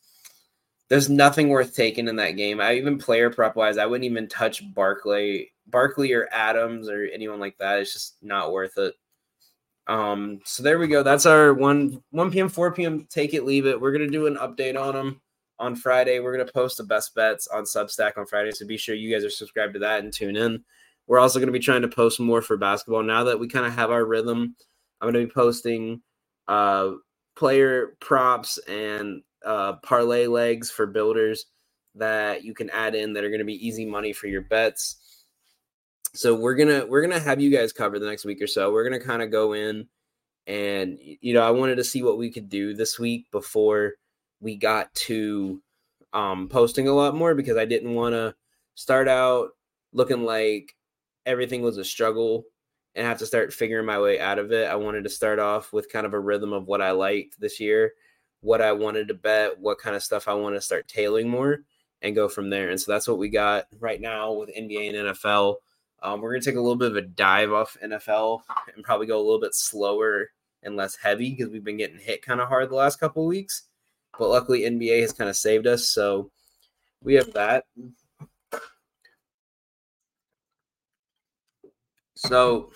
there's nothing worth taking in that game. I even player prep wise, I wouldn't even touch Barkley, Barkley or Adams or anyone like that. It's just not worth it. Um, so there we go. That's our one 1 p.m. 4 p.m. Take it, leave it. We're gonna do an update on them on Friday. We're to post the best bets on Substack on Friday. So be sure you guys are subscribed to that and tune in. We're also going to be trying to post more for basketball now that we kind of have our rhythm. I'm going to be posting uh, player props and uh, parlay legs for builders that you can add in that are going to be easy money for your bets. So we're gonna we're gonna have you guys cover the next week or so. We're gonna kind of go in and you know I wanted to see what we could do this week before we got to um, posting a lot more because I didn't want to start out looking like everything was a struggle and have to start figuring my way out of it. I wanted to start off with kind of a rhythm of what I liked this year, what I wanted to bet, what kind of stuff I want to start tailing more, and go from there. And so that's what we got right now with NBA and NFL. Um, we're going to take a little bit of a dive off NFL and probably go a little bit slower and less heavy because we've been getting hit kind of hard the last couple weeks. But luckily, NBA has kind of saved us. So we have that. So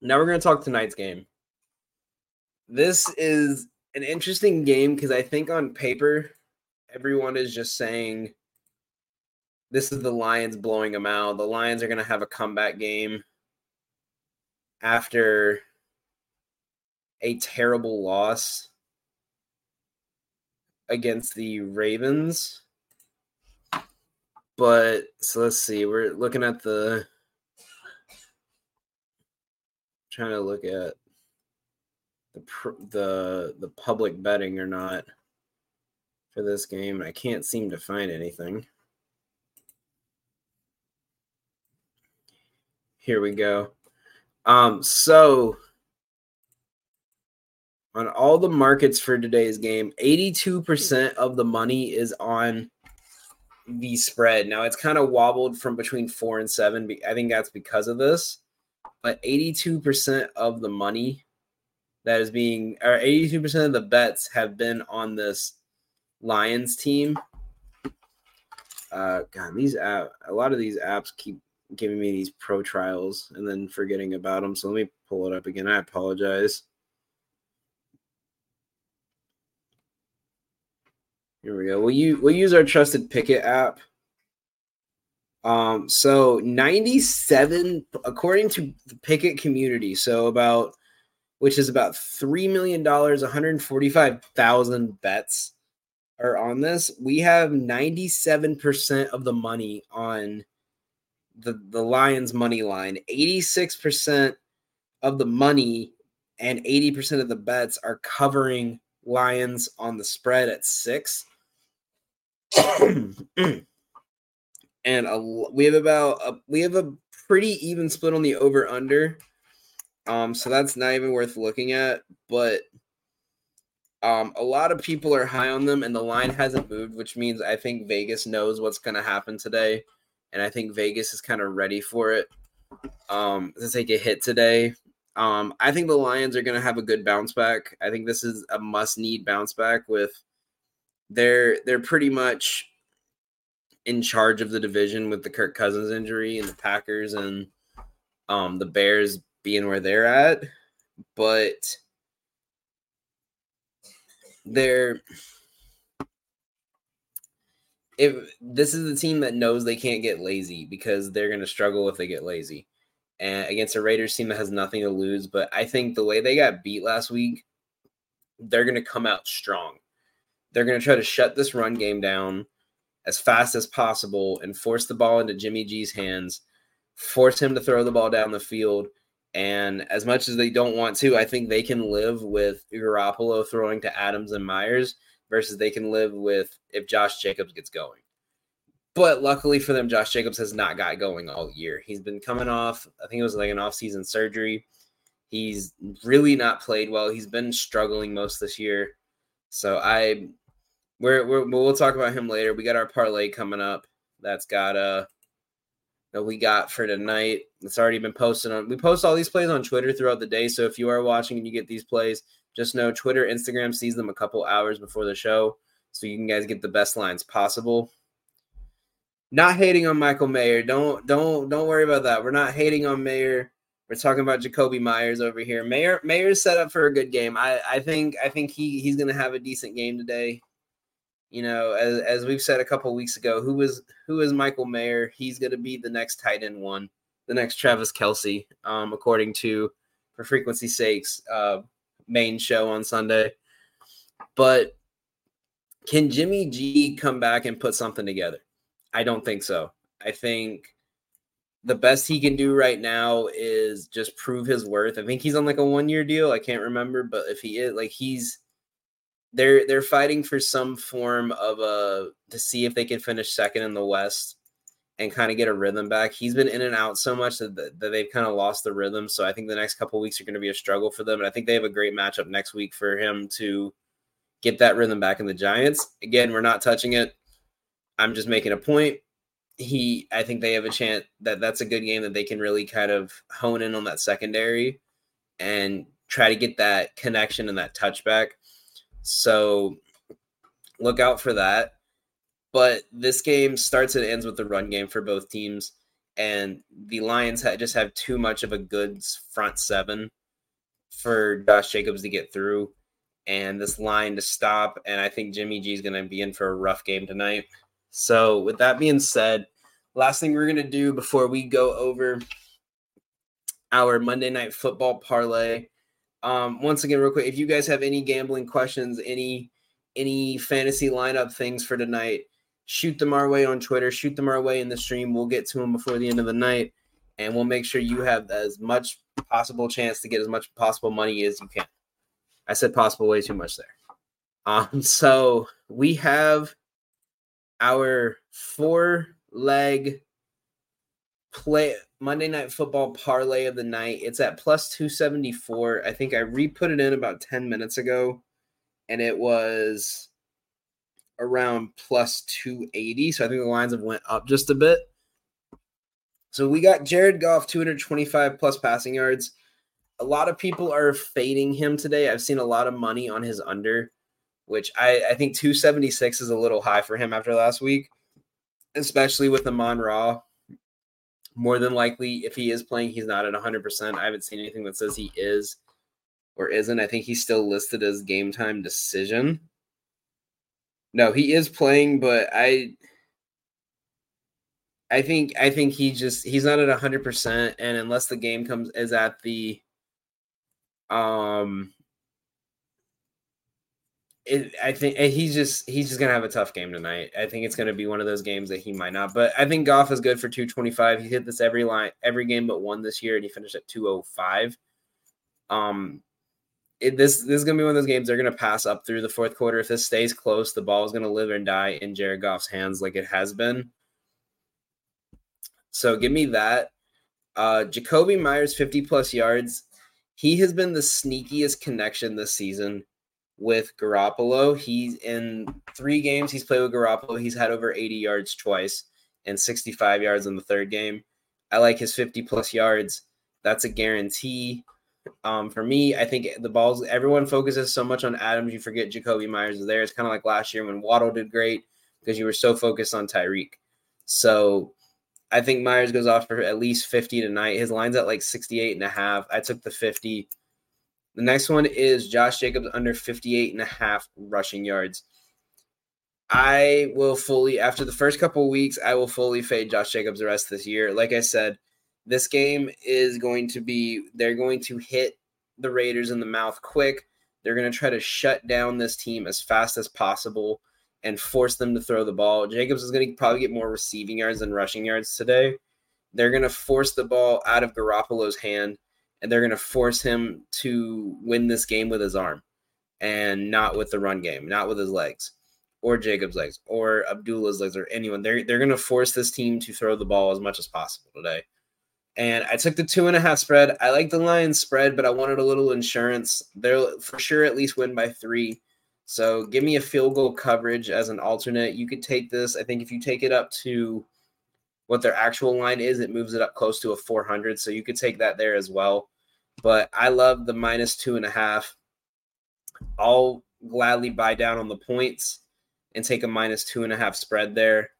now we're going to talk tonight's game. This is an interesting game because I think on paper, everyone is just saying this is the Lions blowing them out. The Lions are going to have a comeback game after a terrible loss against the Ravens. But so let's see. We're looking at the trying to look at the the the public betting or not for this game. I can't seem to find anything. Here we go. Um, so on all the markets for today's game, 82% of the money is on the spread. Now it's kind of wobbled from between four and seven. I think that's because of this but 82% of the money that is being, or 82% of the bets have been on this Lions team. Uh, God, these app, a lot of these apps keep giving me these pro trials and then forgetting about them. So let me pull it up again. I apologize. Here we go. We'll use, we'll use our trusted Pikkit app. Um, so 97, according to the Pikkit community, so about which is about three million dollars, 145,000 bets are on this. We have 97% of the money on the, the Lions money line, 86% of the money and 80% of the bets are covering Lions on the spread at six. and a, we have about a, we have a pretty even split on the over under. Um, so that's not even worth looking at, but um, a lot of people are high on them, and the line hasn't moved, which means I think Vegas knows what's going to happen today, and I think Vegas is kind of ready for it um, to take a hit today. Um, I think the Lions are going to have a good bounce back. I think this is a must need bounce back with they're they're pretty much in charge of the division with the Kirk Cousins injury and the Packers and um, the Bears being where they're at, but they're if this is the team that knows they can't get lazy because they're going to struggle if they get lazy and against a Raiders team that has nothing to lose. But I think the way they got beat last week, they're going to come out strong. They're going to try to shut this run game down as fast as possible and force the ball into Jimmy G's hands, force him to throw the ball down the field. And as much as they don't want to, I think they can live with Garoppolo throwing to Adams and Myers versus they can live with if Josh Jacobs gets going. But luckily for them, Josh Jacobs has not got going all year. He's been coming off, I think it was like an off-season surgery. He's really not played well. He's been struggling most this year. So I we're, we're we'll talk about him later. We got our parlay coming up. That's got uh that we got for tonight. It's already been posted on. We post all these plays on Twitter throughout the day. So if you are watching and you get these plays, just know Twitter, Instagram sees them a couple hours before the show, so you can guys get the best lines possible. Not hating on Michael Mayer. Don't don't don't worry about that. We're not hating on Mayer. We're talking about Jakobi Meyers over here. Mayer Mayer's set up for a good game. I I think I think he he's gonna have a decent game today. You know, as, as we've said a couple weeks ago, who is who is Michael Mayer? He's going to be the next tight end one, the next Travis Kelce, um, according to for Fantasy sakes, uh, main show on Sunday. But can Jimmy G come back and put something together? I don't think so. I think the best he can do right now is just prove his worth. I think he's on like a one year deal. I can't remember, but if he is like he's they're they're fighting for some form of a to see if they can finish second in the West. and kind of get a rhythm back. He's been in and out so much that, that they've kind of lost the rhythm. So I think the next couple weeks are going to be a struggle for them. And I think they have a great matchup next week for him to get that rhythm back in the Giants. Again, we're not touching it. I'm just making a point. He, I think they have a chance that that's a good game that they can really kind of hone in on that secondary and try to get that connection and that touchback. So look out for that. But this game starts and ends with the run game for both teams. And the Lions just have too much of a good front seven for Josh Jacobs to get through and this line to stop. And I think Jimmy G is going to be in for a rough game tonight. So, with that being said, last thing we're going to do before we go over our Monday night football parlay. Um, once again, real quick, if you guys have any gambling questions, any any fantasy lineup things for tonight, shoot them our way on Twitter, shoot them our way in the stream. We'll get to them before the end of the night, and we'll make sure you have as much possible chance to get as much possible money as you can. I said possible way too much there. Um, so we have our four leg play Monday night football parlay of the night. It's at plus 274. I think I re put it in about 10 minutes ago and it was around plus 280. So I think the lines have went up just a bit. So we got Jared Goff 225 plus passing yards a lot of people are fading him today. I've seen a lot of money on his under, which I, I think 276 is a little high for him after last week, especially with Amon Ra. More than likely, if he is playing, he's not at 100%. I haven't seen anything that says he is or isn't. I think he's still listed as game time decision. No, he is playing, but I I think I think he just he's not at 100% and unless the game comes is at the um, it, I think he's just he's just gonna have a tough game tonight. I think it's gonna be one of those games that he might not. But I think Goff is good for 225. He hit this every line, every game but one this year, and he finished at 205. Um, it, this this is gonna be one of those games they're gonna pass up through the fourth quarter. If this stays close, the ball is gonna live and die in Jared Goff's hands like it has been. So give me that. Uh, Jakobi Meyers 50 plus yards he has been the sneakiest connection this season with Garoppolo. He's in three games he's played with Garoppolo. He's had over 80 yards twice and 65 yards in the third game. I like his 50 plus yards. That's a guarantee. Um, for me, I think the balls, everyone focuses so much on Adams, you forget Jakobi Meyers is there. It's kind of like last year when Waddle did great because you were so focused on Tyreek. So I think Meyers goes off for at least 50 tonight. His line's at like 68 and a half. I took the 50. The next one is Josh Jacobs under 58 and a half rushing yards. I will fully, after the first couple weeks, I will fully fade Josh Jacobs the rest of this year. Like I said, this game is going to be, they're going to hit the Raiders in the mouth quick. They're going to try to shut down this team as fast as possible and force them to throw the ball. Jacobs is going to probably get more receiving yards than rushing yards today. They're going to force the ball out of Garoppolo's hand, and they're going to force him to win this game with his arm and not with the run game, not with his legs or Jacob's legs or Abdullah's legs or anyone. They're, they're going to force this team to throw the ball as much as possible today. And I took the two and a half spread. I like the Lions spread, but I wanted a little insurance. They'll for sure at least win by three. So give me a field goal coverage as an alternate. You could take this. I think if you take it up to what their actual line is, it moves it up close to a 400. So you could take that there as well. But I love the minus two and a half. I'll gladly buy down on the points and take a minus two and a half spread there.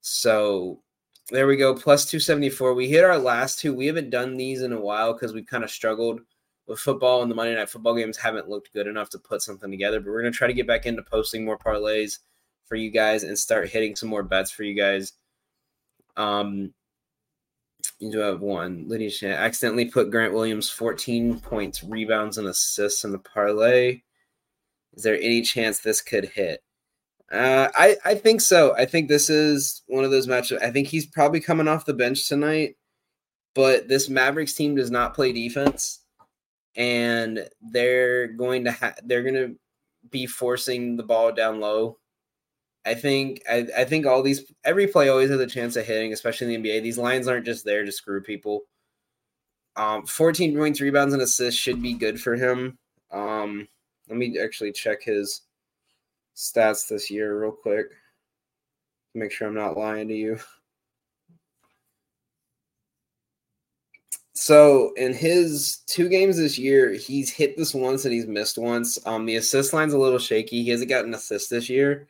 So there we go. Plus 274. We hit our last two. We haven't done these in a while because we've kind of struggled with football and the Monday night football games haven't looked good enough to put something together. But we're gonna try to get back into posting more parlays for you guys and start hitting some more bets for you guys. Um, you do have one. Lydia Shan accidentally put Grant Williams 14 points, rebounds, and assists in the parlay. Is there any chance this could hit? Uh, I I think so. I think this is one of those matches. I think he's probably coming off the bench tonight, but this Mavericks team does not play defense and they're going to ha- they're going to be forcing the ball down low I think I, I think all these every play always has a chance of hitting, especially in the NBA. These lines aren't just there to screw people. Um, 14 points, rebounds, and assists should be good for him. Um, let me actually check his stats this year real quick. Make sure I'm not lying to you. So in his two games this year, he's hit this once and he's missed once. Um, the assist line's a little shaky. He hasn't gotten an assist this year.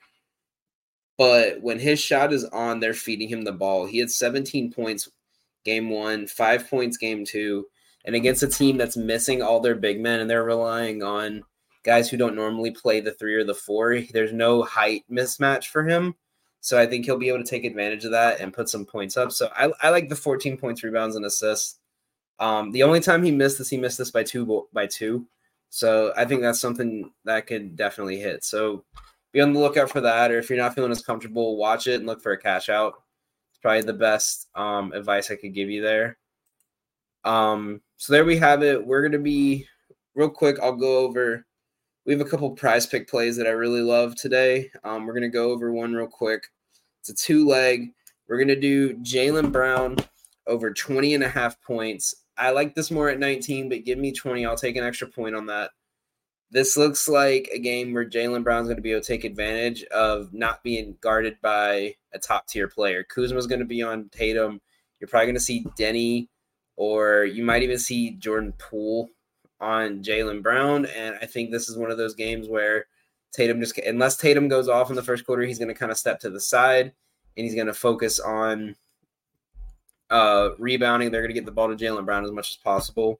But when his shot is on, they're feeding him the ball. He had 17 points game one, five points game two, and against a team that's missing all their big men and they're relying on guys who don't normally play the three or the four. There's no height mismatch for him. So I think he'll be able to take advantage of that and put some points up. So I, I like the 14 points, rebounds, and assists. Um, the only time he missed this, he missed this by two by two. So I think that's something that could definitely hit. So be on the lookout for that. Or if you're not feeling as comfortable, watch it and look for a cash out. It's probably the best um, advice I could give you there. Um, so there we have it. We're gonna be real quick. I'll go over. We have a couple prize pick plays that I really love today. Um, we're gonna go over one real quick. It's a two leg. We're gonna do Jaylen Brown over 20 and a half points I like this more at 19, but give me 20. I'll take an extra point on that. This looks like a game where Jaylen Brown's going to be able to take advantage of not being guarded by a top tier player. Kuzma's going to be on Tatum. You're probably going to see Deni, or you might even see Jordan Poole on Jaylen Brown. And I think this is one of those games where Tatum just, unless Tatum goes off in the first quarter, he's going to kind of step to the side and he's going to focus on uh, rebounding. They're going to get the ball to Jaylen Brown as much as possible.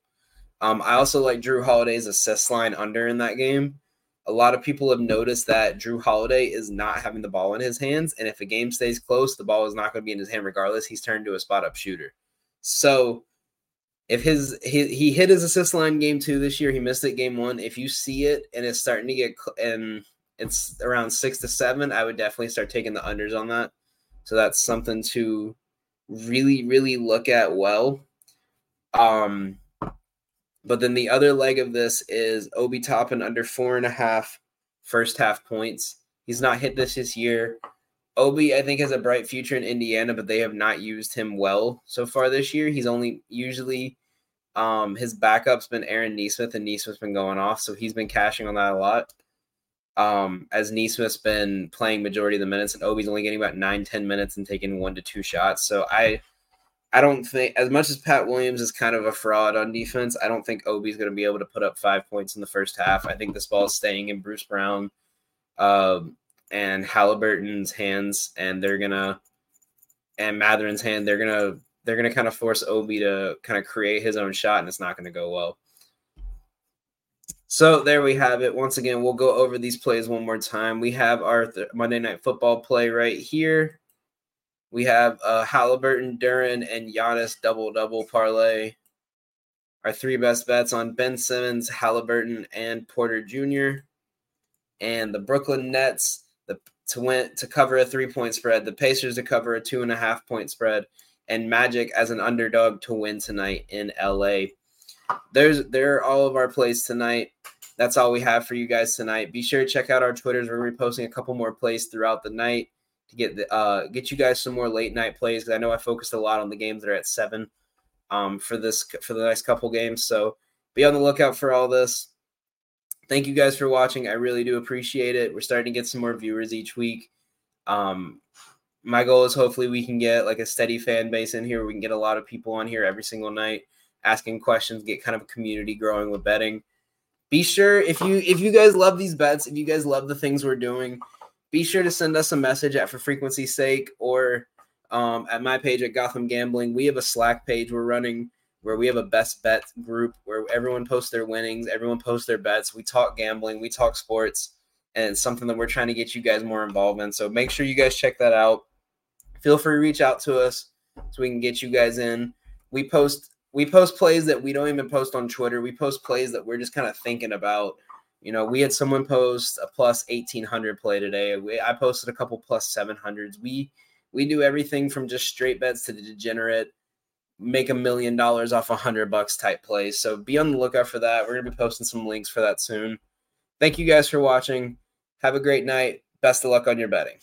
Um, I also like Jrue Holiday's assist line under in that game. A lot of people have noticed that Drew Holiday is not having the ball in his hands, and if a game stays close, the ball is not going to be in his hand regardless. He's turned to a spot up shooter. So if his he, he hit his assist line game two this year, he missed it game one. If you see it and it's starting to get and it's around six to seven, I would definitely start taking the unders on that. So that's something to really, really look at well. Um, but then the other leg of this is Obi Toppin under four and a half first half points. He's not hit this this year. Obi, I think, has a bright future in Indiana, but they have not used him well so far this year. He's only usually um, his backup's been Aaron Nesmith, and Nesmith's been going off, so he's been cashing on that a lot um, as Nesmith's been playing majority of the minutes, and Obi's only getting about nine, ten minutes and taking one to two shots. So I, I don't think as much as Pat Williams is kind of a fraud on defense, I don't think Obi's going to be able to put up five points in the first half. I think this ball is staying in Bruce Brown, um, and Halliburton's hands, and they're gonna, and Mathurin's hand. They're gonna, they're gonna kind of force Obi to kind of create his own shot, and it's not going to go well. So there we have it. Once again, we'll go over these plays one more time. We have our th- Monday Night Football play right here. We have uh, Halliburton, Duren, and Giannis double double parlay. Our three best bets on Ben Simmons, Halliburton, and Porter Jr. And the Brooklyn Nets the, to win to cover a three point spread. The Pacers to cover a two and a half point spread, and Magic as an underdog to win tonight in LA there's there are all of our plays tonight. That's all we have for you guys tonight. Be sure to check out our Twitters. We're be posting a couple more plays throughout the night to get the, uh get you guys some more late night plays. I know I focused a lot on the games that are at seven um for this for the next couple games. So be on the lookout for all this. Thank you guys for watching. I really do appreciate it. We're starting to get some more viewers each week. Um, my goal is hopefully we can get like a steady fan base in here. We can get a lot of people on here every single night asking questions, get kind of a community growing with betting. Be sure if you if you guys love these bets, if you guys love the things we're doing, be sure to send us a message at for Fantasy's sake or um, at my page at Gotham Gambling. We have a Slack page we're running where we have a best bet group where everyone posts their winnings, everyone posts their bets. We talk gambling, we talk sports, and it's something that we're trying to get you guys more involved in. So make sure you guys check that out. Feel free to reach out to us so we can get you guys in. We post we post plays that we don't even post on Twitter. We post plays that we're just kind of thinking about. You know, we had someone post a plus 1800 play today. We, I posted a couple plus 700s. We we do everything from just straight bets to the degenerate make a million dollars off a hundred bucks type plays. So be on the lookout for that. We're gonna be posting some links for that soon. Thank you guys for watching. Have a great night. Best of luck on your betting.